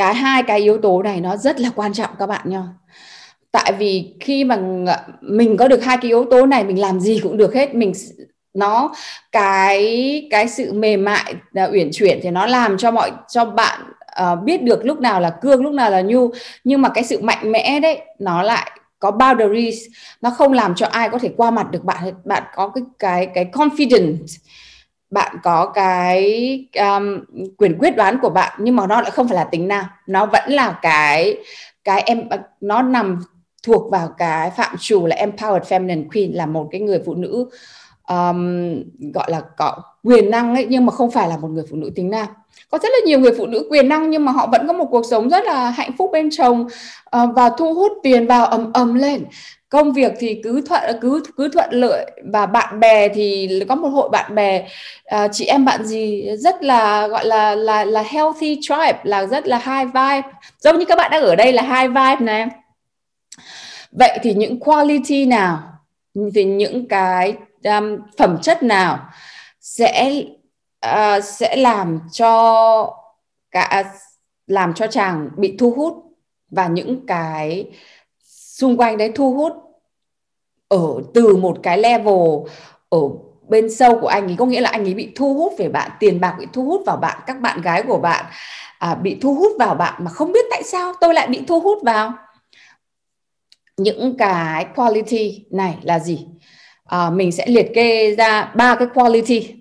Cái hai cái yếu tố này nó rất là quan trọng các bạn nha tại vì khi mà mình có được hai cái yếu tố này mình làm gì cũng được hết. Mình nó cái cái sự mềm mại à, uyển chuyển thì nó làm cho mọi cho bạn uh, biết được lúc nào là cương lúc nào là nhu. Nhưng mà cái sự mạnh mẽ đấy nó lại có boundaries. Nó không làm cho ai có thể qua mặt được bạn bạn có cái cái cái confidence bạn có cái um, quyền quyết đoán của bạn nhưng mà nó lại không phải là tính nam nó vẫn là cái cái em nó nằm thuộc vào cái phạm trù là empowered feminine queen là một cái người phụ nữ um, gọi là có quyền năng ấy nhưng mà không phải là một người phụ nữ tính nam có rất là nhiều người phụ nữ quyền năng nhưng mà họ vẫn có một cuộc sống rất là hạnh phúc bên chồng uh, và thu hút tiền vào ầm ầm lên. Công việc thì cứ thuận cứ cứ thuận lợi và bạn bè thì có một hội bạn bè à, chị em bạn gì rất là gọi là là là healthy tribe là rất là high vibe. Giống như các bạn đang ở đây là high vibe này. Vậy thì những quality nào thì những cái um, phẩm chất nào sẽ uh, sẽ làm cho cả làm cho chàng bị thu hút và những cái xung quanh đấy thu hút ở từ một cái level ở bên sâu của anh ấy. Có nghĩa là anh ấy bị thu hút về bạn tiền bạc bị thu hút vào bạn các bạn gái của bạn à, bị thu hút vào bạn mà không biết tại sao tôi lại bị thu hút vào. Những cái quality này là gì? À, mình sẽ liệt kê ra ba cái quality.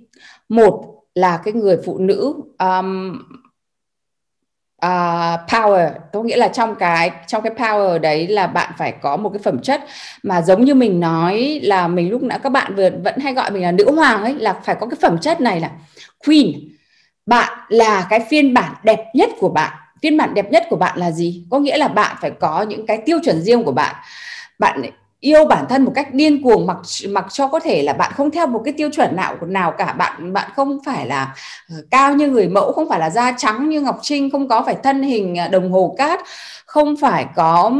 Một là cái người phụ nữ um, uh, power. Có nghĩa là trong cái trong cái power đấy là bạn phải có một cái phẩm chất mà giống như mình nói là mình lúc nãy các bạn vừa vẫn hay gọi mình là nữ hoàng ấy là phải có cái phẩm chất này là queen. Bạn là cái phiên bản đẹp nhất của bạn. Phiên bản đẹp nhất của bạn là gì? Có nghĩa là bạn phải có những cái tiêu chuẩn riêng của bạn. Bạn yêu bản thân một cách điên cuồng mặc mặc cho có thể là bạn không theo một cái tiêu chuẩn nào nào cả. Bạn bạn không phải là ờ, cao như người mẫu, không phải là da trắng như ngọc trinh, không có phải thân hình ờ, đồng hồ cát, không phải có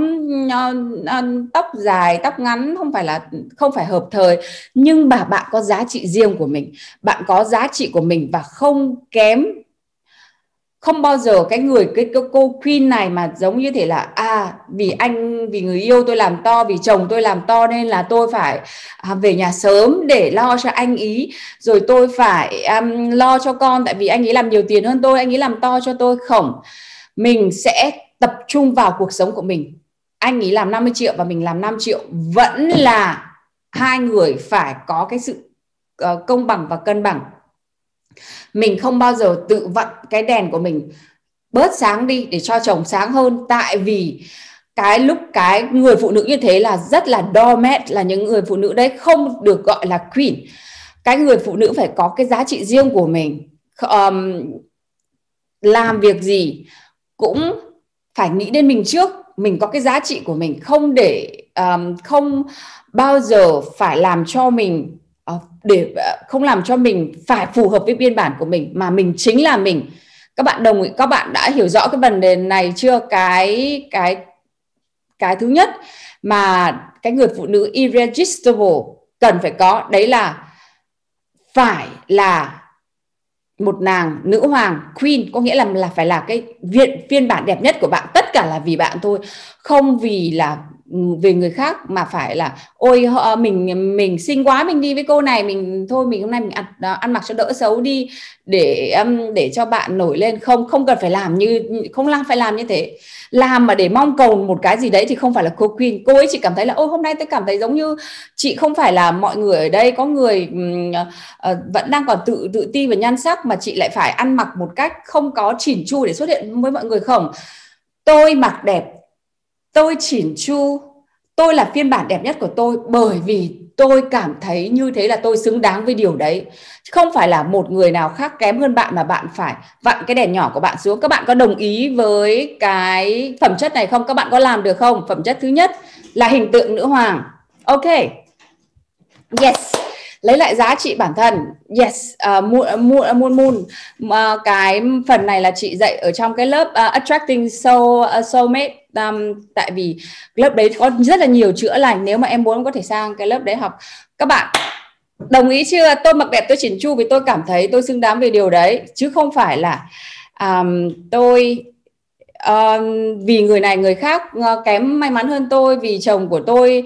ờ, tóc dài, tóc ngắn, không phải là, không phải hợp thời. Nhưng mà bạn có giá trị riêng của mình, bạn có giá trị của mình và không kém không bao giờ cái người cái, cái cô queen này mà giống như thể là à vì anh vì người yêu tôi làm to vì chồng tôi làm to nên là tôi phải à, về nhà sớm để lo cho anh ý. Rồi tôi phải um, lo cho con tại vì anh ấy làm nhiều tiền hơn tôi anh ấy làm to cho tôi không? Mình sẽ tập trung vào cuộc sống của mình. Anh ấy làm 50 triệu và mình làm 5 triệu. Vẫn là hai người phải có cái sự uh, công bằng và cân bằng mình không bao giờ tự vặn cái đèn của mình. Bớt sáng đi để cho chồng sáng hơn. Tại vì cái lúc cái người phụ nữ như thế là rất là doormat là những người phụ nữ đấy không được gọi là queen. Cái người phụ nữ phải có cái giá trị riêng của mình. Um, làm việc gì cũng phải nghĩ đến mình trước. Mình có cái giá trị của mình. Không để um, không bao giờ phải làm cho mình Ờ, để ờ, không làm cho mình phải phù hợp với biên bản của mình, mà mình chính là mình. Các bạn đồng ý, các bạn đã hiểu rõ cái vấn đề này chưa? Cái cái cái thứ nhất mà cái người phụ nữ irresistible cần phải có, đấy là phải là một nàng nữ hoàng, queen, có nghĩa là là phải là cái viện, phiên bản đẹp nhất của bạn, tất cả là vì bạn thôi, không vì là về người khác mà phải là ôi họ, mình mình xinh quá mình đi với cô này mình thôi mình hôm nay mình ăn, à, ăn mặc cho đỡ xấu đi để để cho bạn nổi lên. Không không cần phải làm như không làm phải làm như thế. Làm mà để mong cầu một cái gì đấy thì không phải là cô queen cô ấy chỉ cảm thấy là ôi hôm nay tôi cảm thấy giống như chị không phải là mọi người ở đây có người uh, vẫn đang còn tự tự ti và nhan sắc mà chị lại phải ăn mặc một cách không có chỉn chu để xuất hiện với mọi người không? Tôi mặc đẹp tôi chỉn chu. Tôi là phiên bản đẹp nhất của tôi bởi vì tôi cảm thấy như thế là tôi xứng đáng với điều đấy. Không phải là một người nào khác kém hơn bạn mà bạn phải vặn cái đèn nhỏ của bạn xuống. Các bạn có đồng ý với cái phẩm chất này không? Các bạn có làm được không? Phẩm chất thứ nhất là hình tượng nữ hoàng. Ok. Yes lấy lại giá trị bản thân. Yes uh, moon, moon, moon, moon. Uh, cái phần này là chị dạy ở trong cái lớp uh, attracting soul uh, soulmate. Um, tại vì lớp đấy có rất là nhiều chữa lành. Nếu mà em muốn có thể sang cái lớp đấy học. Các bạn đồng ý chưa? Tôi mặc đẹp tôi chỉnh chu vì tôi cảm thấy tôi xứng đáng về điều đấy. Chứ không phải là um, tôi uh, vì người này người khác uh, kém may mắn hơn tôi vì chồng của tôi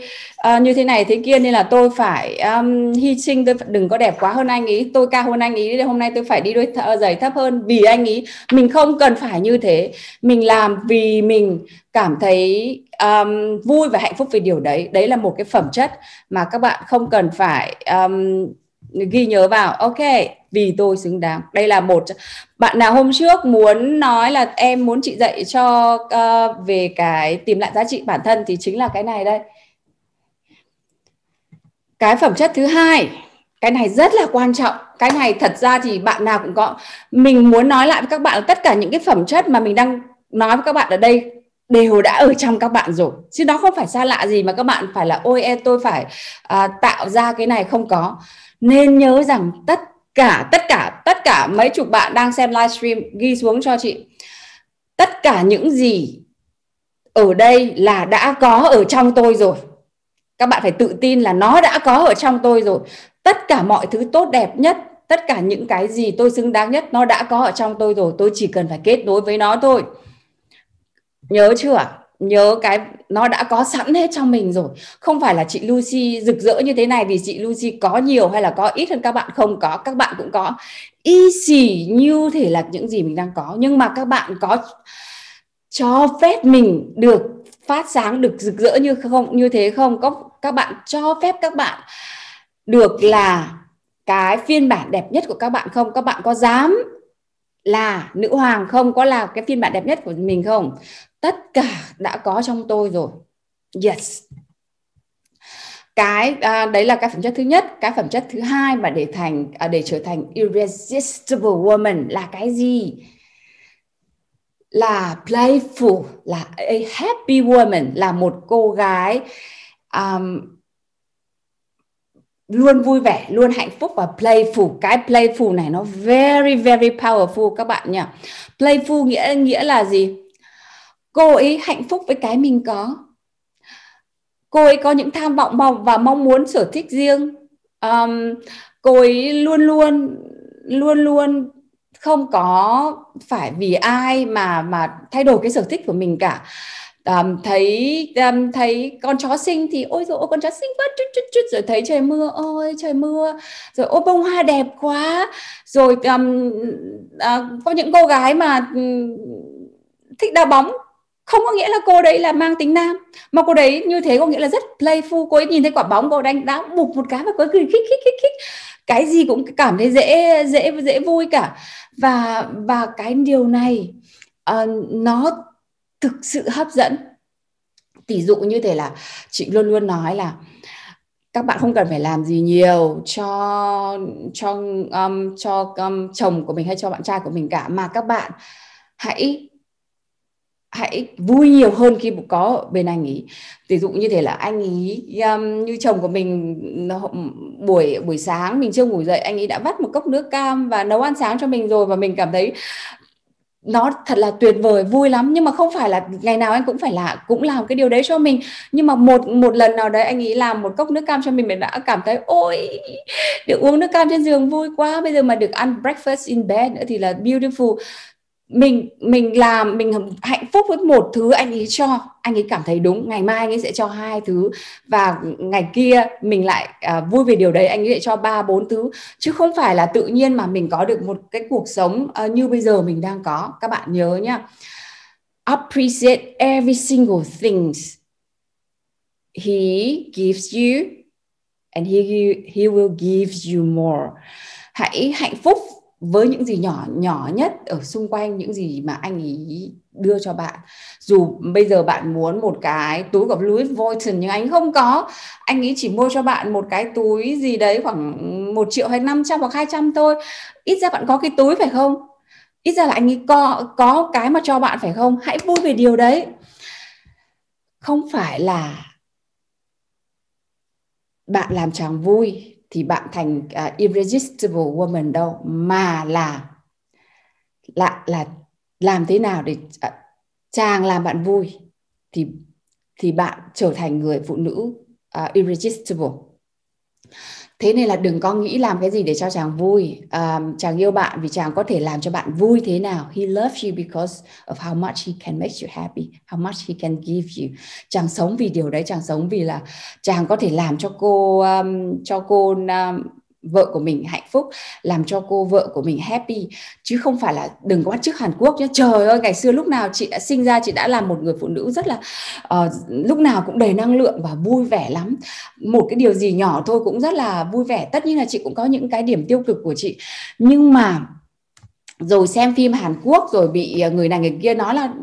uh, như thế này thế kia nên là tôi phải um, hy sinh. Tôi đừng có đẹp quá hơn anh ấy tôi cao hơn anh ấy hôm nay tôi phải đi đôi th- ờ, giày thấp hơn. Vì anh ấy mình không cần phải như thế. Mình làm vì mình cảm thấy um, vui và hạnh phúc về điều đấy. Đấy là một cái phẩm chất mà các bạn không cần phải um, ghi nhớ vào. Ok vì tôi xứng đáng. Đây là một bạn nào hôm trước muốn nói là em muốn chị dạy cho uh, về cái tìm lại giá trị bản thân thì chính là cái này đây. Cái phẩm chất thứ hai cái này rất là quan trọng. Cái này thật ra thì bạn nào cũng có mình muốn nói lại với các bạn tất cả những cái phẩm chất mà mình đang nói với các bạn ở đây đều đã ở trong các bạn rồi. Chứ đó không phải xa lạ gì mà các bạn phải là ôi em tôi phải uh, tạo ra cái này không có. Nên nhớ rằng tất cả, tất cả tất cả mấy chục bạn đang xem livestream ghi xuống cho chị. Tất cả những gì ở đây là đã có ở trong tôi rồi. Các bạn phải tự tin là nó đã có ở trong tôi rồi. Tất cả mọi thứ tốt đẹp nhất, tất cả những cái gì tôi xứng đáng nhất, nó đã có ở trong tôi rồi. Tôi chỉ cần phải kết nối với nó thôi. Nhớ chưa nhớ cái, nó đã có sẵn hết trong mình rồi. Không phải là chị Lucy rực rỡ như thế này vì chị Lucy có nhiều hay là có ít hơn các bạn? Không có, các bạn cũng có. Y xì như thể là những gì mình đang có. Nhưng mà các bạn có cho phép mình được phát sáng, được rực rỡ như không, như thế không? Có, các bạn cho phép các bạn được là cái phiên bản đẹp nhất của các bạn không? Các bạn có dám là nữ hoàng không? Có là cái phiên bản đẹp nhất của mình không? Tất cả đã có trong tôi rồi. Yes. Cái à, đấy là cái phẩm chất thứ nhất. Cái phẩm chất thứ hai mà để thành à, để trở thành irresistible woman là cái gì? Là playful là a happy woman là một cô gái um, luôn vui vẻ luôn hạnh phúc và playful. Cái playful này nó very very powerful các bạn nhỉ. Playful nghĩa nghĩa là gì? Cô ấy hạnh phúc với cái mình có. Cô ấy có những tham vọng mong và mong muốn sở thích riêng. Um, cô ấy luôn luôn luôn luôn không có phải vì ai mà mà thay đổi cái sở thích của mình cả. Um, thấy um, thấy con chó xinh thì ôi rồi ôi con chó xinh quá chút chút chút rồi thấy trời mưa ôi trời mưa rồi ôi bông hoa đẹp quá. Rồi um, uh, có những cô gái mà um, thích đá bóng không có nghĩa là cô đấy là mang tính nam mà cô đấy như thế có nghĩa là rất playful. Cô ấy nhìn thấy quả bóng cô đánh đá bục một cái và cô ấy cười khích khích khích khích. Cái gì cũng cảm thấy dễ dễ dễ vui cả. Và và cái điều này uh, nó thực sự hấp dẫn. Tỷ dụ như thế là chị luôn luôn nói là các bạn không cần phải làm gì nhiều cho cho um, cho um, chồng của mình hay cho bạn trai của mình cả mà các bạn hãy hãy vui nhiều hơn khi có bên anh ấy ví dụ như thế là anh ấy um, như chồng của mình buổi buổi sáng mình chưa ngủ dậy anh ấy đã vắt một cốc nước cam và nấu ăn sáng cho mình rồi và mình cảm thấy nó thật là tuyệt vời vui lắm. Nhưng mà không phải là ngày nào anh cũng phải là cũng làm cái điều đấy cho mình. Nhưng mà một một lần nào đấy anh ấy làm một cốc nước cam cho mình mình đã cảm thấy ôi được uống nước cam trên giường vui quá bây giờ mà được ăn breakfast in bed nữa thì là beautiful mình mình làm mình hạnh phúc với một thứ anh ấy cho anh ấy cảm thấy đúng. Ngày mai anh ấy sẽ cho hai thứ. Và ngày kia mình lại à, vui về điều đấy anh ấy lại cho ba bốn thứ. Chứ không phải là tự nhiên mà mình có được một cái cuộc sống uh, như bây giờ mình đang có. Các bạn nhớ nhá. Appreciate every single things he gives you and he he will give you more. Hãy hạnh phúc với những gì nhỏ nhỏ nhất ở xung quanh, những gì mà anh ấy đưa cho bạn. Dù bây giờ bạn muốn một cái túi của Louis Vuitton nhưng anh không có. Anh ấy chỉ mua cho bạn một cái túi gì đấy khoảng một triệu hay 500 hoặc 200 thôi. Ít ra bạn có cái túi phải không? Ít ra là anh ấy có có cái mà cho bạn phải không? Hãy vui về điều đấy. Không phải là bạn làm chàng vui thì bạn thành uh, irresistible woman đâu mà là là là làm thế nào để à, uh, chàng làm bạn vui thì thì bạn trở thành người phụ nữ uh, irresistible thế nên là đừng có nghĩ làm cái gì để cho chàng vui. Um, chàng yêu bạn vì chàng có thể làm cho bạn vui thế nào. He loves you because of how much he can make you happy how much he can give you. Chàng sống vì điều đấy chàng sống vì là chàng có thể làm cho cô um, cho cô um, vợ của mình hạnh phúc làm cho cô vợ của mình happy. Chứ không phải là đừng có bắt chước Hàn Quốc nhé trời ơi ngày xưa lúc nào chị đã sinh ra chị đã là một người phụ nữ rất là uh, lúc nào cũng đầy năng lượng và vui vẻ lắm. Một cái điều gì nhỏ thôi cũng rất là vui vẻ. Tất nhiên là chị cũng có những cái điểm tiêu cực của chị. Nhưng mà rồi xem phim Hàn Quốc rồi bị ờ, người này người kia nói là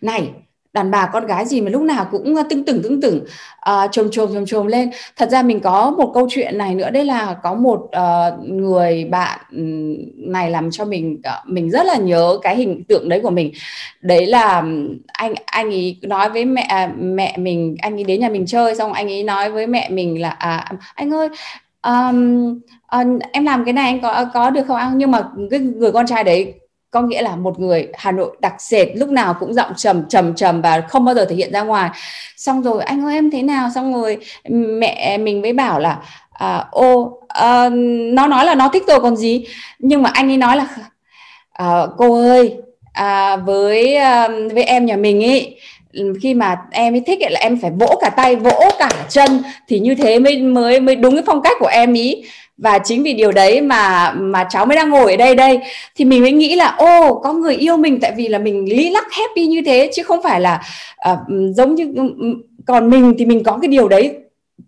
này đàn bà con gái gì mà lúc nào cũng ờ, tưng tửng tưng tửng uh, trồm trồm trồm trồm lên. Thật ra mình có một câu chuyện này nữa đấy là có một uh, người bạn này làm cho mình uh, mình rất là nhớ cái hình tượng đấy của mình. Đấy là anh anh ấy nói với mẹ à, mẹ mình anh ấy đến nhà mình chơi xong anh ấy nói với mẹ mình là à anh ơi um, um, em làm cái này anh có có được không? Anh nhưng mà cái người con trai đấy có nghĩa là một người Hà Nội đặc sệt lúc nào cũng giọng trầm trầm trầm và không bao giờ thể hiện ra ngoài. Xong rồi anh ơi em thế nào? Xong rồi mẹ mình mới bảo là à, ô à, nó nói là nó thích tôi còn gì? Nhưng mà anh ấy nói là à, cô ơi à, với à, với em nhà mình ấy khi mà em ấy thích ấy là em phải vỗ cả tay vỗ cả chân thì như thế mới mới mới đúng cái phong cách của em ý và chính vì điều đấy mà mà cháu mới đang ngồi ở đây đây. Thì mình mới nghĩ là ô có người yêu mình tại vì là mình lý lắc happy như thế chứ không phải là uh, giống như ừ, ừ, còn mình thì mình có cái điều đấy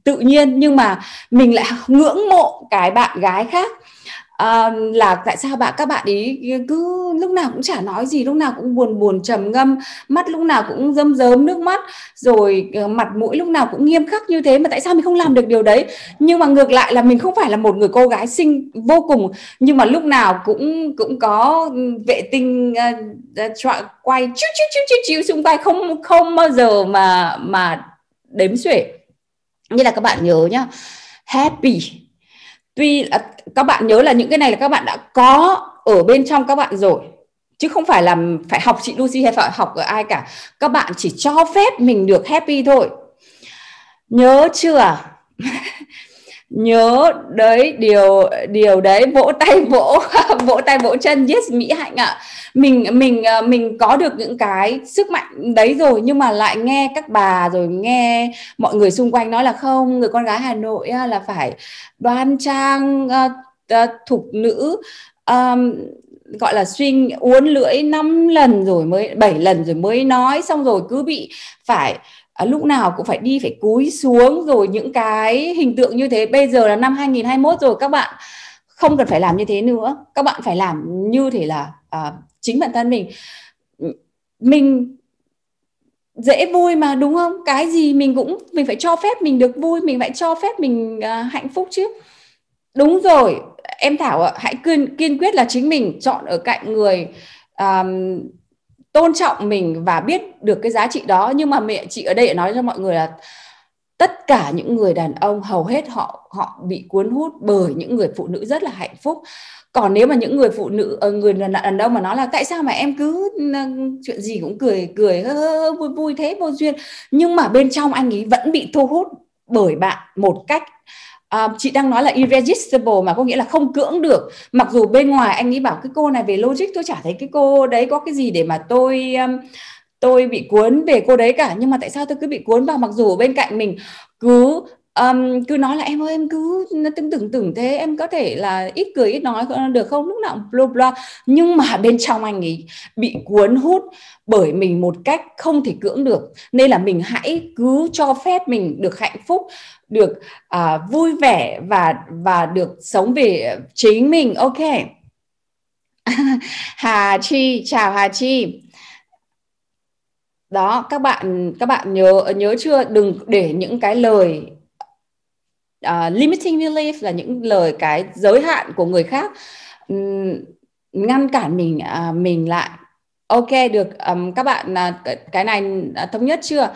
tự nhiên nhưng mà mình lại ngưỡng mộ cái bạn gái khác à, là tại sao bạn các bạn ý cứ lúc nào cũng chả nói gì lúc nào cũng buồn buồn trầm ngâm mắt lúc nào cũng rơm rớm nước mắt rồi uh, mặt mũi lúc nào cũng nghiêm khắc như thế mà tại sao mình không làm được điều đấy? Nhưng mà ngược lại là mình không phải là một người cô gái xinh vô cùng nhưng mà lúc nào cũng cũng có ừ, vệ tinh uh, quay chiu chiu chiu chiu chiu xung quanh không không bao giờ mà mà đếm xuể. Như là các bạn nhớ nhá happy tuy là các bạn nhớ là những cái này là các bạn đã có ở bên trong các bạn rồi, chứ không phải là phải học chị Lucy hay phải học ở ai cả. Các bạn chỉ cho phép mình được happy thôi. Nhớ chưa? nhớ đấy điều điều đấy vỗ tay vỗ vỗ tay vỗ chân yes mỹ hạnh ạ à. mình mình ờ, mình có được những cái sức mạnh đấy rồi nhưng mà lại nghe các bà rồi nghe mọi người xung quanh nói là không người con gái hà nội là phải đoan trang ờ, ờ, thục nữ um, gọi là suy uốn lưỡi 5 lần rồi mới 7 lần rồi mới nói xong rồi cứ bị phải à, lúc nào cũng phải đi phải cúi xuống rồi những cái hình tượng như thế. Bây giờ là năm 2021 rồi các bạn không cần phải làm như thế nữa. Các bạn phải làm như thể là à, chính bản thân mình. Mình dễ vui mà đúng không? Cái gì mình cũng mình phải cho phép mình được vui mình phải cho phép mình à, hạnh phúc chứ. Đúng rồi em thảo ạ hãy kiên kiên quyết là chính mình chọn ở cạnh người um, tôn trọng mình và biết được cái giá trị đó. Nhưng mà mẹ, chị ở đây nói cho mọi người là tất cả những người đàn ông, hầu hết họ họ bị cuốn hút bởi những người phụ nữ rất là hạnh phúc. Còn nếu mà những người phụ nữ ờ, người đàn ông mà nói là tại sao mà em cứ ờ, chuyện gì cũng cười cười vui vui thế vô duyên? Nhưng mà bên trong anh ấy vẫn bị thu hút bởi bạn một cách à, chị đang nói là irresistible mà có nghĩa là không cưỡng được. Mặc dù bên ngoài anh ấy bảo cái cô này về logic tôi chả thấy cái cô đấy có cái gì để mà tôi tôi bị cuốn về cô đấy cả. Nhưng mà tại sao tôi cứ bị cuốn vào? Mặc dù ở bên cạnh mình cứ um, cứ nói là em ơi em cứ tưởng tưởng tưởng thế em có thể là ít cười ít nói được không? Lúc nào bla bla. Nhưng mà bên trong anh ấy bị cuốn hút bởi mình một cách không thể cưỡng được. Nên là mình hãy cứ cho phép mình được hạnh phúc được uh, vui vẻ và và được sống về chính mình. Ok. Hà Chi chào Hà Chi. Đó các bạn các bạn nhớ nhớ chưa? Đừng để những cái lời uh, limiting belief là những lời cái giới hạn của người khác. Um, ngăn cản mình uh, mình lại. Ok được. Um, các bạn uh, cái này uh, thống nhất chưa?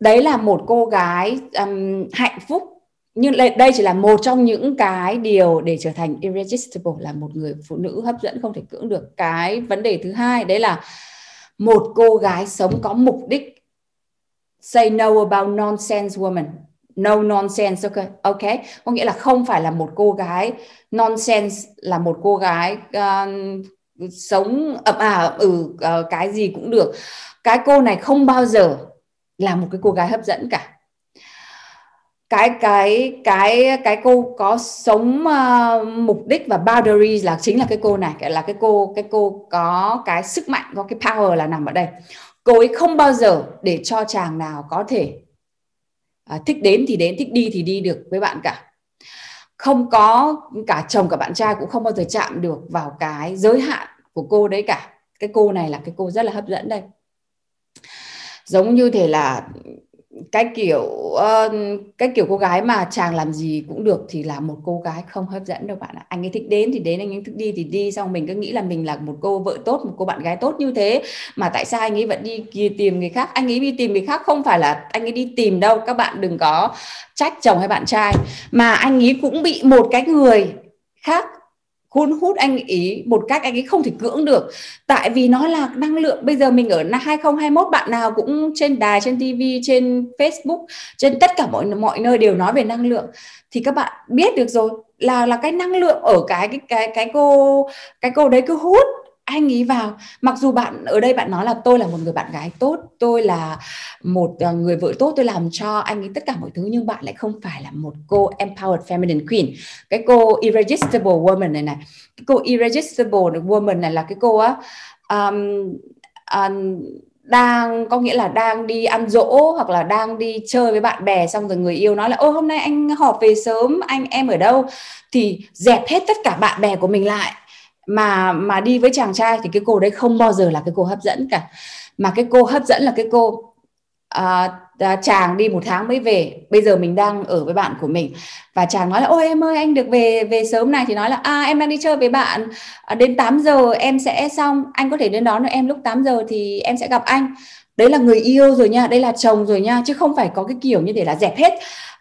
Đấy là một cô gái um, hạnh phúc. Nhưng đây chỉ là một trong những cái điều để trở thành irresistible là một người phụ nữ hấp dẫn không thể cưỡng được. Cái vấn đề thứ hai đấy là một cô gái sống có mục đích say no about nonsense woman no nonsense ok. Ok có nghĩa là không phải là một cô gái. Nonsense là một cô gái uh, sống ập à ừ uh, cái gì cũng được. Cái cô này không bao giờ là một cái cô gái hấp dẫn cả. Cái cái cái cái cô có sống uh, mục đích và boundaries là chính là cái cô này là cái cô cái cô có cái sức mạnh có cái power là nằm ở đây. Cô ấy không bao giờ để cho chàng nào có thể à, thích đến thì đến thích đi thì đi được với bạn cả. Không có cả chồng cả bạn trai cũng không bao giờ chạm được vào cái giới hạn của cô đấy cả. Cái cô này là cái cô rất là hấp dẫn đây. Giống như thể là cái kiểu uh, cái kiểu cô gái mà chàng làm gì cũng được thì là một cô gái không hấp dẫn đâu bạn ạ. Anh ấy thích đến thì đến anh ấy thích đi thì đi xong mình cứ nghĩ là mình là một cô vợ tốt một cô bạn gái tốt như thế. Mà tại sao anh ấy vẫn đi tìm người khác? Anh ấy đi tìm người khác không phải là anh ấy đi tìm đâu các bạn đừng có trách chồng hay bạn trai. Mà anh ấy cũng bị một cái người khác cuốn hút anh ý một cách anh ấy không thể cưỡng được. Tại vì nó là năng lượng, bây giờ mình ở năm 2021 bạn nào cũng trên đài, trên TV trên Facebook, trên tất cả mọi mọi nơi đều nói về năng lượng. Thì các bạn biết được rồi, là là cái năng lượng ở cái cái cái cái cô cái cô đấy cứ hút anh ý vào. Mặc dù bạn ở đây bạn nói là tôi là một người bạn gái tốt tôi là một ờ, người vợ tốt tôi làm cho anh ấy tất cả mọi thứ nhưng bạn lại không phải là một cô empowered feminine queen. Cái cô irresistible woman này này cái cô irresistible woman này là cái cô á um, um, đang có nghĩa là đang đi ăn dỗ hoặc là đang đi chơi với bạn bè xong rồi người yêu nói là ô hôm nay anh họp về sớm anh em ở đâu? Thì dẹp hết tất cả bạn bè của mình lại mà mà đi với chàng trai thì cái cô đấy không bao giờ là cái cô hấp dẫn cả. Mà cái cô hấp dẫn là cái cô à, à, chàng đi một tháng mới về. Bây giờ mình đang ở với bạn của mình. Và chàng nói là ôi em ơi anh được về về sớm này. Thì nói là à em đang đi chơi với bạn. À, đến 8 giờ em sẽ xong. Anh có thể đến đón em lúc 8 giờ thì em sẽ gặp anh. Đấy là người yêu rồi nha đây là chồng rồi nha chứ không phải có cái kiểu như thế là dẹp hết.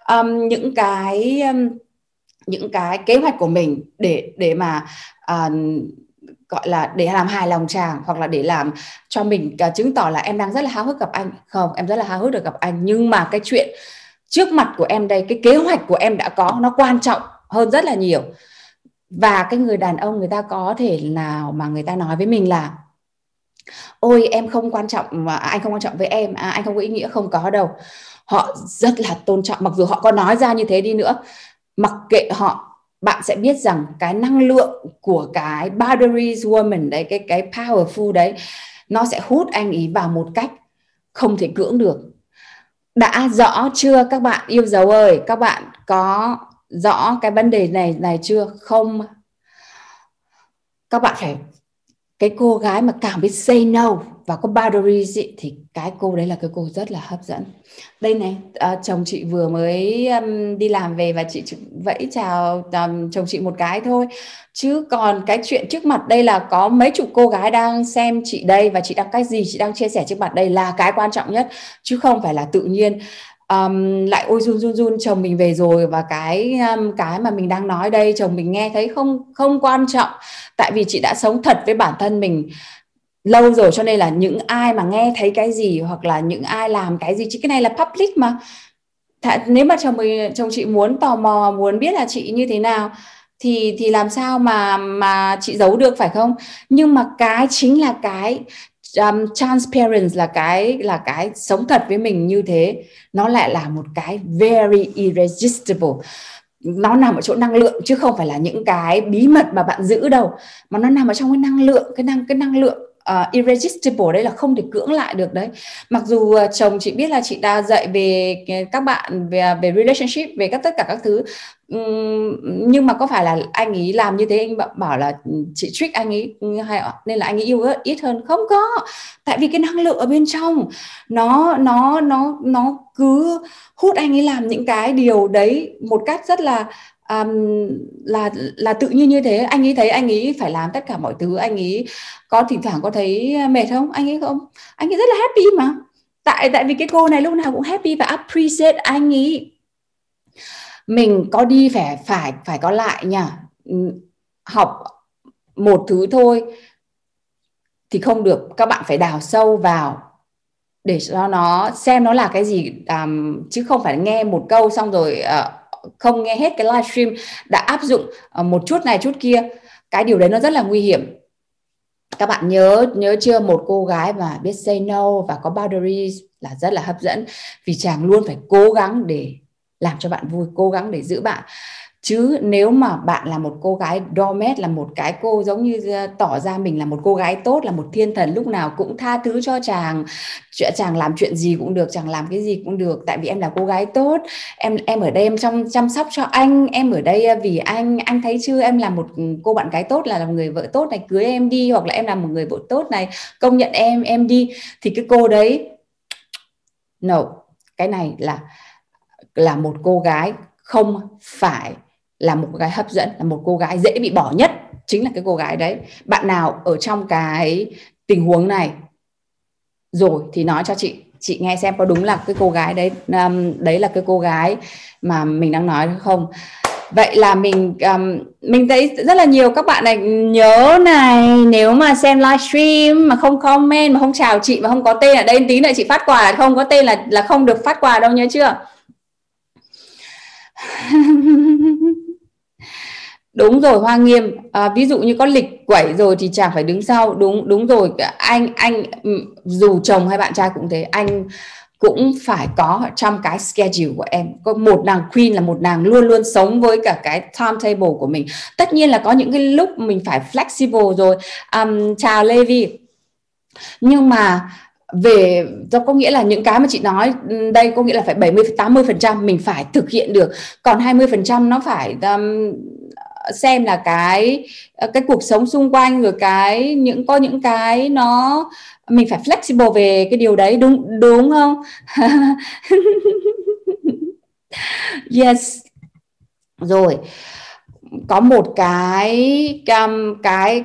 Um, những cái um, những cái kế hoạch của mình để để mà uh, gọi là để làm hài lòng chàng hoặc là để làm cho mình uh, chứng tỏ là em đang rất là háo hức gặp anh. Không em rất là háo hức được gặp anh. Nhưng mà cái chuyện trước mặt của em đây cái kế hoạch của em đã có nó quan trọng hơn rất là nhiều. Và cái người đàn ông người ta có thể nào mà người ta nói với mình là ôi em không quan trọng mà anh không quan trọng với em à, anh không có ý nghĩa không có đâu. Họ rất là tôn trọng mặc dù họ có nói ra như thế đi nữa mặc kệ họ bạn sẽ biết rằng cái năng lượng của cái boundaries woman đấy cái cái powerful đấy nó sẽ hút anh ý vào một cách không thể cưỡng được. Đã rõ chưa các bạn? Yêu dấu ơi các bạn có rõ cái vấn đề này này chưa? Không. Các bạn phải cái cô gái mà càng biết say no và có boundaries ý, thì cái cô đấy là cái cô rất là hấp dẫn. Đây này à, chồng chị vừa mới um, đi làm về và chị vẫy chào um, chồng chị một cái thôi. Chứ còn cái chuyện trước mặt đây là có mấy chục cô gái đang xem chị đây và chị đang cách gì chị đang chia sẻ trước mặt đây là cái quan trọng nhất. Chứ không phải là tự nhiên um, lại ôi run run run chồng mình về rồi và cái um, cái mà mình đang nói đây chồng mình nghe thấy không không quan trọng. Tại vì chị đã sống thật với bản thân mình lâu rồi cho nên là những ai mà nghe thấy cái gì hoặc là những ai làm cái gì chứ cái này là public mà. Thà, nếu mà chồng mình chồng chị muốn tò mò muốn biết là chị như thế nào thì thì làm sao mà mà chị giấu được phải không? Nhưng mà cái chính là cái um, transparent là cái là cái sống thật với mình như thế nó lại là một cái very irresistible. Nó nằm ở chỗ năng lượng chứ không phải là những cái bí mật mà bạn giữ đâu mà nó nằm ở trong cái năng lượng cái năng cái năng lượng uh, irresistible đấy là không thể cưỡng lại được đấy. Mặc dù uh, chồng chị biết là chị đã dạy về ờ, các bạn về về relationship về các tất cả các thứ. Um, nhưng mà có phải là anh ấy làm như thế anh bảo là ừ, chị trick anh ấy ừ, hay nên là anh ấy yêu ít hơn? Không có. Tại vì cái năng lượng ở bên trong nó nó nó nó cứ hút anh ấy làm những cái điều đấy một cách rất là um, là là tự nhiên như thế. Anh ấy thấy anh ấy phải làm tất cả mọi thứ. Anh ấy có thỉnh thoảng có thấy mệt không? Anh ấy không. Anh ấy rất là happy mà. Tại tại vì cái cô này lúc nào cũng happy và appreciate anh ấy. Mình có đi phải phải phải có lại nha. Học một thứ thôi thì không được. Các bạn phải đào sâu vào để cho nó xem nó là cái gì um, chứ không phải nghe một câu xong rồi uh, không nghe hết cái livestream đã áp dụng ờ, một chút này chút kia, cái điều đấy nó rất là nguy hiểm. Các bạn nhớ nhớ chưa? Một cô gái mà biết say no và có boundaries là rất là hấp dẫn. Vì chàng luôn phải cố gắng để làm cho bạn vui, cố gắng để giữ bạn chứ nếu mà bạn là một cô gái doormat là một cái cô giống như ờ, tỏ ra mình là một cô gái tốt là một thiên thần lúc nào cũng tha thứ cho chàng chàng làm chuyện gì cũng được chàng làm cái gì cũng được. Tại vì em là cô gái tốt em em ở đây em trong chăm sóc cho anh em ở đây ờ, vì anh. Anh thấy chưa em là một ừ, cô bạn gái tốt là, là một người vợ tốt này cưới em đi hoặc là em là một người vợ tốt này công nhận em em đi. Thì cái cô đấy no cái này là là một cô gái không phải là một cô gái hấp dẫn là một cô gái dễ bị bỏ nhất chính là cái cô gái đấy. Bạn nào ở trong cái tình huống này rồi thì nói cho chị. Chị nghe xem có đúng là cái cô gái đấy um, đấy là cái cô gái mà mình đang nói không. Vậy là mình um, mình thấy rất là nhiều các bạn này nhớ này nếu mà xem livestream mà không comment mà không chào chị mà không có tên ở đây tí nữa chị phát quà không có tên là là không được phát quà đâu nhớ chưa? đúng rồi hoa nghiêm. À, ví dụ như có lịch quẩy rồi thì chàng phải đứng sau. Đúng đúng rồi anh anh ừ, dù chồng hay bạn trai cũng thế. Anh cũng phải có trong cái schedule của em. Có một nàng queen là một nàng luôn luôn sống với cả cái timetable của mình. Tất nhiên là có những cái lúc mình phải flexible rồi. Um, chào Levi nhưng mà về do có nghĩa là những cái mà chị nói ừ, đây có nghĩa là phải 70 80 phần trăm mình phải thực hiện được. Còn 20 phần trăm nó phải um, xem là cái ờ, cái cuộc sống xung quanh rồi cái những, có những cái nó, mình phải flexible về cái điều đấy, đúng đúng không? Yes. Rồi, có một cái um, cái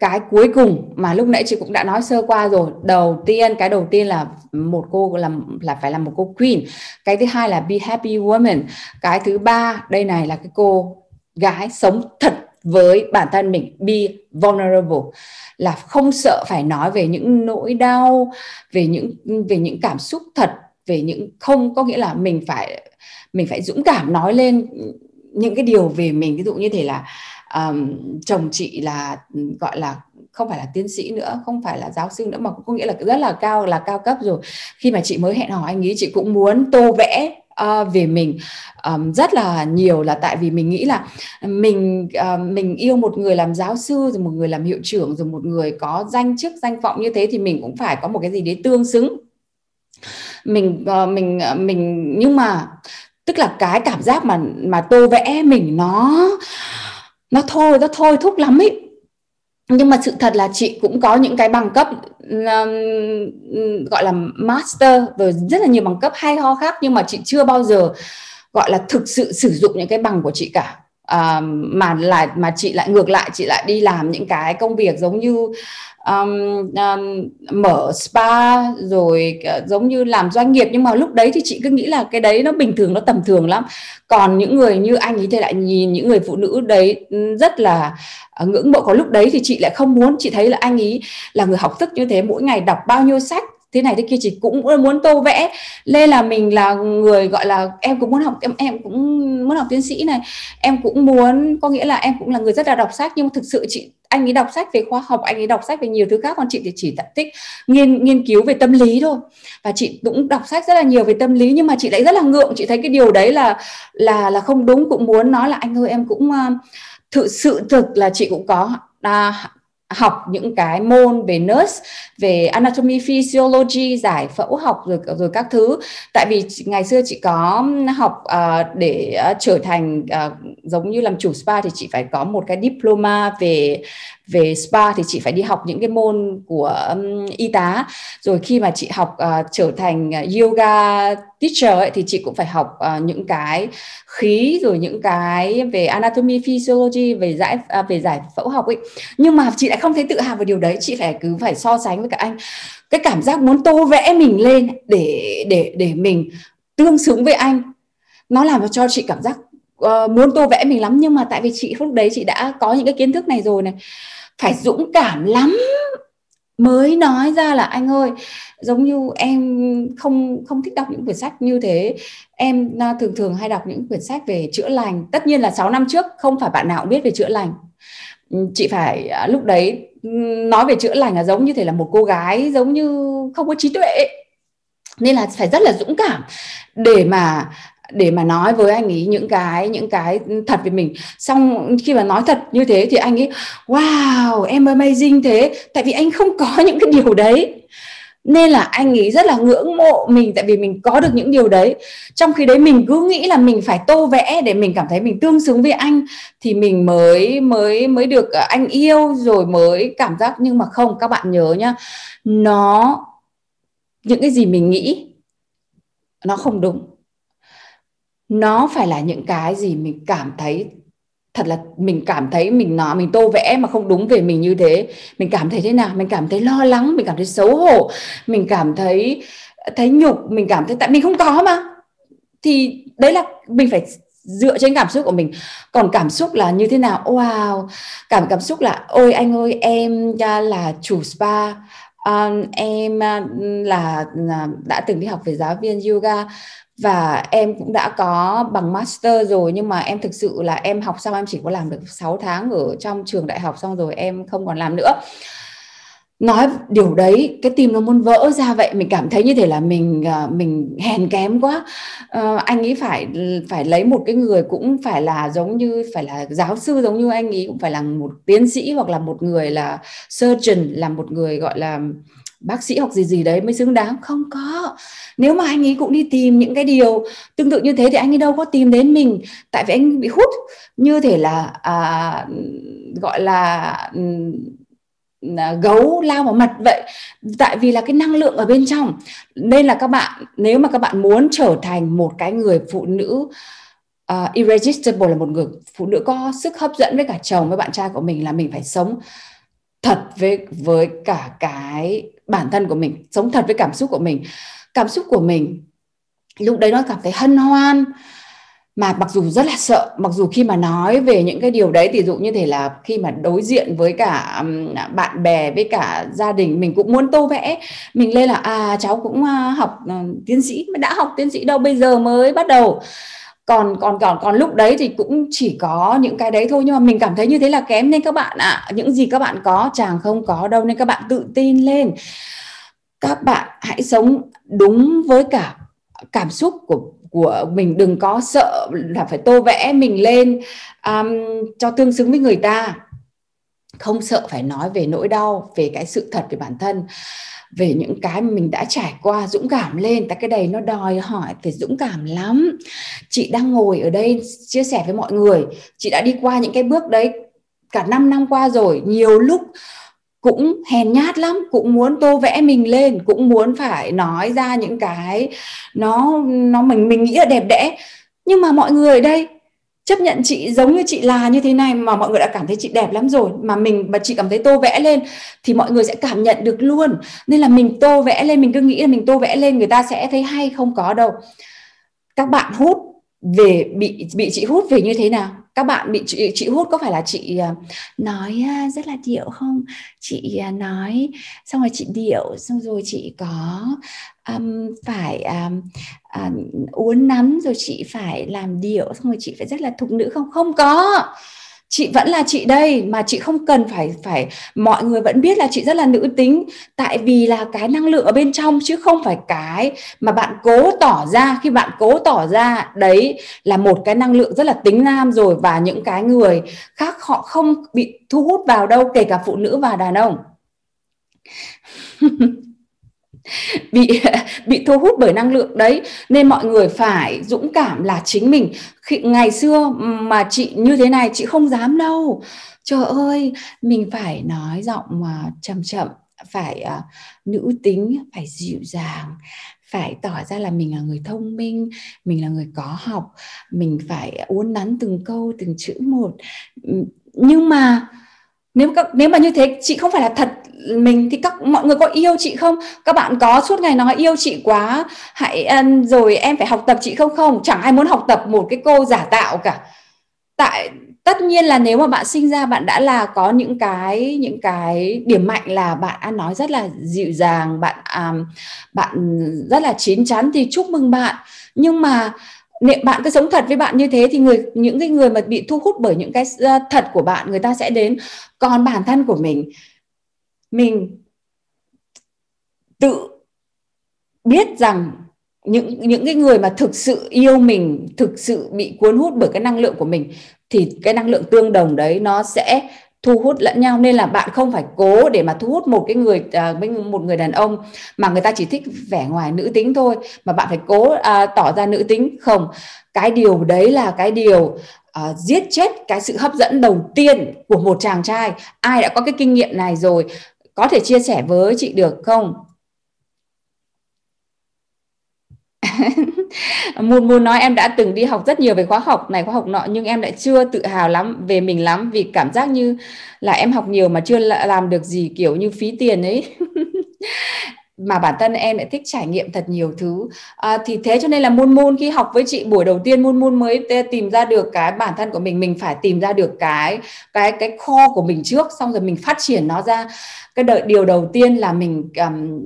cái cuối cùng mà lúc nãy chị cũng đã nói sơ qua rồi. Đầu tiên, cái đầu tiên là một cô, là là phải là một cô queen. Cái thứ hai là be happy woman. Cái thứ ba, đây này là cái cô gái sống thật với bản thân mình be vulnerable là không sợ phải nói về những nỗi đau về những về những cảm xúc thật về những không có nghĩa là mình phải mình phải dũng cảm nói lên những cái điều về mình. Ví dụ như thế là um, chồng chị là gọi là không phải là tiến sĩ nữa không phải là giáo sư nữa mà có nghĩa là rất là cao là cao cấp rồi. Khi mà chị mới hẹn hò anh ấy chị cũng muốn tô vẽ Ờ, uh, về mình um, rất là nhiều là tại vì mình nghĩ là mình uh, mình yêu một người làm giáo sư rồi một người làm hiệu trưởng rồi một người có danh chức danh vọng như thế thì mình cũng phải có một cái gì đấy tương xứng. Mình uh, mình uh, mình nhưng mà tức là cái cảm giác mà mà tô vẽ mình nó nó thôi nó thôi thúc lắm ấy nhưng mà sự thật là chị cũng có những cái bằng cấp um, gọi là master và rất là nhiều bằng cấp hay ho khác nhưng mà chị chưa bao giờ gọi là thực sự sử dụng những cái bằng của chị cả à, mà lại mà chị lại ngược lại chị lại đi làm những cái công việc giống như um, um, mở spa rồi uh, giống như làm doanh nghiệp. Nhưng mà lúc đấy thì chị cứ nghĩ là cái đấy nó bình thường nó tầm thường lắm. Còn những người như anh ấy thì lại nhìn những người phụ nữ đấy rất là ờ, ngưỡng mộ. Có lúc đấy thì chị lại không muốn. Chị thấy là anh ấy là người học thức như thế mỗi ngày đọc bao nhiêu sách thế này thế kia chị cũng muốn tô vẽ. Nên là mình là người gọi là em cũng muốn học em em cũng muốn học tiến sĩ này. Em cũng muốn có nghĩa là em cũng là người rất là đọc sách nhưng mà thực sự chị anh ấy đọc sách về khoa học anh ấy đọc sách về nhiều thứ khác còn chị thì chỉ thích nghiên nghiên cứu về tâm lý thôi. Và chị cũng đọc sách rất là nhiều về tâm lý nhưng mà chị lại rất là ngượng. Chị thấy cái điều đấy là là là không đúng cũng muốn nói là anh ơi em cũng uh, thực sự thực là chị cũng có. À, học những cái môn về nurse về anatomy physiology giải phẫu học rồi rồi các thứ. Tại vì ngày xưa chị có học uh, để uh, trở thành uh, giống như làm chủ spa thì chị phải có một cái diploma về về spa thì chị phải đi học những cái môn của um, y tá. Rồi khi mà chị học uh, trở thành ờ, yoga teacher ấy, thì chị cũng phải học uh, những cái khí rồi những cái về anatomy physiology về giải uh, về giải phẫu học ấy. Nhưng mà chị lại không thấy tự hào về điều đấy. Chị phải cứ phải so sánh với cả anh. Cái cảm giác muốn tô vẽ mình lên để để để mình tương xứng với anh nó làm cho chị cảm giác uh, muốn tô vẽ mình lắm. Nhưng mà tại vì chị lúc đấy chị đã có những cái kiến thức này rồi này phải dũng cảm lắm. Mới nói ra là, anh ơi, giống như em không không thích đọc những quyển sách như thế. Em à, thường thường hay đọc những quyển sách về chữa lành. Tất nhiên là 6 năm trước không phải bạn nào cũng biết về chữa lành. Ừ, chị phải à, lúc đấy ừ, nói về chữa lành là giống như thể là một cô gái giống như không có trí tuệ. Nên là phải rất là dũng cảm để mà để mà nói với anh ấy những cái những cái thật về mình. Xong khi mà nói thật như thế thì anh ấy, wow, em amazing thế. Tại vì anh không có những cái điều đấy. Nên là anh ấy rất là ngưỡng mộ mình tại vì mình có được những điều đấy. Trong khi đấy mình cứ nghĩ là mình phải tô vẽ để mình cảm thấy mình tương xứng với anh thì mình mới mới mới được ờ, anh yêu rồi mới cảm giác. Nhưng mà không, các bạn nhớ nhá, nó, những cái gì mình nghĩ, nó không đúng nó phải là những cái gì mình cảm thấy thật là mình cảm thấy mình nói mình tô vẽ mà không đúng về mình như thế. Mình cảm thấy thế nào? Mình cảm thấy lo lắng mình cảm thấy xấu hổ mình cảm thấy thấy nhục mình cảm thấy tại mình không có mà. Thì đấy là mình phải dựa trên cảm xúc của mình. Còn cảm xúc là như thế nào? Wow! Cảm cảm xúc là ôi anh ơi em là chủ spa. Um, em à, là, là đã từng đi học về giáo viên yoga và em cũng đã có bằng master rồi nhưng mà em thực sự là em học xong em chỉ có làm được 6 tháng ở trong trường đại học xong rồi em không còn làm nữa. Nói điều đấy cái tim nó muốn vỡ ra vậy mình cảm thấy như thể là mình à, mình hèn kém quá. À, anh ấy phải phải lấy một cái người cũng phải là giống như phải là giáo sư giống như anh ấy cũng phải là một tiến sĩ hoặc là một người là surgeon là một người gọi là bác sĩ hoặc gì gì đấy mới xứng đáng? Không có. Nếu mà anh ấy cũng đi tìm những cái điều tương tự như thế thì anh ấy đâu có tìm đến mình. Tại vì anh bị hút. Như thể là à, gọi là à, gấu lao vào mặt vậy. Tại vì là cái năng lượng ở bên trong. Nên là các bạn nếu mà các bạn muốn trở thành một cái người phụ nữ uh, irresistible là một người phụ nữ có sức hấp dẫn với cả chồng với bạn trai của mình là mình phải sống thật với với cả cái bản thân của mình, sống thật với cảm xúc của mình. Cảm xúc của mình, lúc đấy nó cảm thấy hân hoan, mà mặc dù rất là sợ, mặc dù khi mà nói về những cái điều đấy thì dụ như thể là khi mà đối diện với cả bạn bè với cả gia đình, mình cũng muốn tô vẽ, mình lên là à cháu cũng à, học ờ, tiến sĩ, mà đã học tiến sĩ đâu, bây giờ mới bắt đầu còn còn còn còn lúc đấy thì cũng chỉ có những cái đấy thôi. Nhưng mà mình cảm thấy như thế là kém nên các bạn ạ. À, những gì các bạn có chàng không có đâu nên các bạn tự tin lên. Các bạn hãy sống đúng với cả cảm xúc của của mình. Đừng có sợ là phải tô vẽ mình lên um, cho tương xứng với người ta. Không sợ phải nói về nỗi đau về cái sự thật về bản thân về những cái mà mình đã trải qua, dũng cảm lên, tại cái đầy nó đòi hỏi phải dũng cảm lắm. Chị đang ngồi ở đây chia sẻ với mọi người, chị đã đi qua những cái bước đấy cả 5 năm qua rồi, nhiều lúc cũng hèn nhát lắm, cũng muốn tô vẽ mình lên, cũng muốn phải nói ra những cái nó nó mình mình nghĩ là đẹp đẽ. Nhưng mà mọi người ở đây chấp nhận chị giống như chị là như thế này mà mọi người đã cảm thấy chị đẹp lắm rồi mà mình mà chị cảm thấy tô vẽ lên thì mọi người sẽ cảm nhận được luôn. Nên là mình tô vẽ lên mình cứ nghĩ là mình tô vẽ lên người ta sẽ thấy hay không có đâu. Các bạn hút về bị bị chị hút về như thế nào? Các bạn bị chị, chị hút có phải là chị à, nói à, rất là điệu không? Chị à, nói xong rồi chị điệu xong rồi chị có um, phải um, um, uốn nắn rồi chị phải làm điệu xong rồi chị phải rất là thục nữ không? Không có. Chị vẫn là chị đây mà chị không cần phải phải mọi người vẫn biết là chị rất là nữ tính. Tại vì là cái năng lượng ở bên trong chứ không phải cái mà bạn cố tỏ ra. Khi bạn cố tỏ ra đấy là một cái năng lượng rất là tính nam rồi và những cái người khác họ không bị thu hút vào đâu kể cả phụ nữ và đàn ông. bị bị thu hút bởi năng lượng đấy. Nên mọi người phải dũng cảm là chính mình. Khi ngày xưa mà chị như thế này chị không dám đâu. Trời ơi mình phải nói giọng mà chậm chậm phải uh, nữ tính phải dịu dàng phải tỏ ra là mình là người thông minh mình là người có học mình phải uốn nắn từng câu từng chữ một. Nhưng mà nếu nếu mà như thế chị không phải là thật mình thì các mọi người có yêu chị không? Các bạn có suốt ngày nói yêu chị quá hãy rồi em phải học tập chị không? Không chẳng ai muốn học tập một cái cô giả tạo cả. Tại tất nhiên là nếu mà bạn sinh ra bạn đã là có những cái những cái điểm mạnh là bạn ăn nói rất là dịu dàng bạn um, bạn rất là chín chắn thì chúc mừng bạn. Nhưng mà nếu bạn cứ sống thật với bạn như thế thì người những cái người mà bị thu hút bởi những cái à, thật của bạn người ta sẽ đến còn bản thân của mình mình tự biết rằng những những cái người mà thực sự yêu mình thực sự bị cuốn hút bởi cái năng lượng của mình thì cái năng lượng tương đồng đấy nó sẽ thu hút lẫn nhau. Nên là bạn không phải cố để mà thu hút một cái người à, một người đàn ông mà người ta chỉ thích vẻ ngoài nữ tính thôi mà bạn phải cố à, tỏ ra nữ tính. Không cái điều đấy là cái điều uh, giết chết cái sự hấp dẫn đầu tiên của một chàng trai. Ai đã có cái kinh nghiệm này rồi có thể chia sẻ với chị được không? Mùn Mùn nói em đã từng đi học rất nhiều về khóa học này, khóa học nọ, nhưng em lại chưa tự hào lắm về mình lắm, vì cảm giác như là em học nhiều mà chưa làm được gì kiểu như phí tiền ấy. mà bản thân em lại thích trải nghiệm thật nhiều thứ. À, thì thế cho nên là môn môn khi học với chị buổi đầu tiên môn môn mới tìm ra được cái bản thân của mình mình phải tìm ra được cái cái cái kho của mình trước xong rồi mình phát triển nó ra. Cái đợi điều đầu tiên là mình um,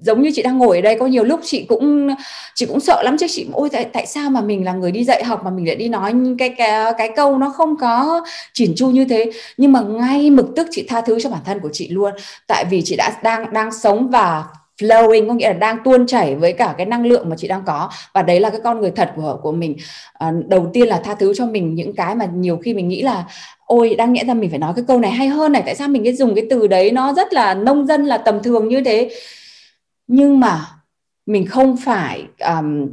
giống như chị đang ngồi ở đây có nhiều lúc chị cũng chị cũng sợ lắm chứ. Chị ôi tại tại sao mà mình là người đi dạy học mà mình lại đi nói cái cái cái câu nó không có chỉn chu như thế? Nhưng mà ngay mực tức chị tha thứ cho bản thân của chị luôn. Tại vì chị đã đang đang sống và flowing có nghĩa là đang tuôn chảy với cả cái năng lượng mà chị đang có. Và đấy là cái con người thật của của mình. À, đầu tiên là tha thứ cho mình những cái mà nhiều khi mình nghĩ là ôi đang nghĩa ra mình phải nói cái câu này hay hơn này. Tại sao mình cái dùng cái từ đấy? Nó rất là nông dân là tầm thường như thế nhưng mà mình không phải um,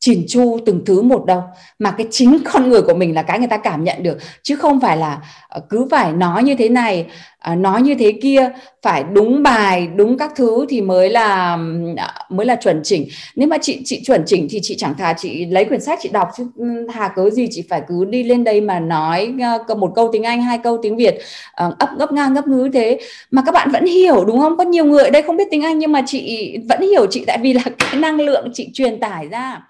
chỉn chu từng thứ một đâu. Mà cái chính con người của mình là cái người ta cảm nhận được. Chứ không phải là ờ, cứ phải nói như thế này ờ, nói như thế kia, phải đúng bài, đúng các thứ thì mới là ờ, mới là chuẩn chỉnh. Nếu mà chị chị chuẩn chỉnh thì chị chẳng thà chị lấy quyển sách chị đọc chứ ừ, hà cớ gì chị phải cứ đi lên đây mà nói một câu tiếng anh, hai câu tiếng việt ấp gấp ngang gấp ngứ thế. Mà các bạn vẫn hiểu, đúng không? Có nhiều người ở đây không biết tiếng anh nhưng mà chị vẫn hiểu chị, tại vì là cái năng lượng chị truyền tải ra.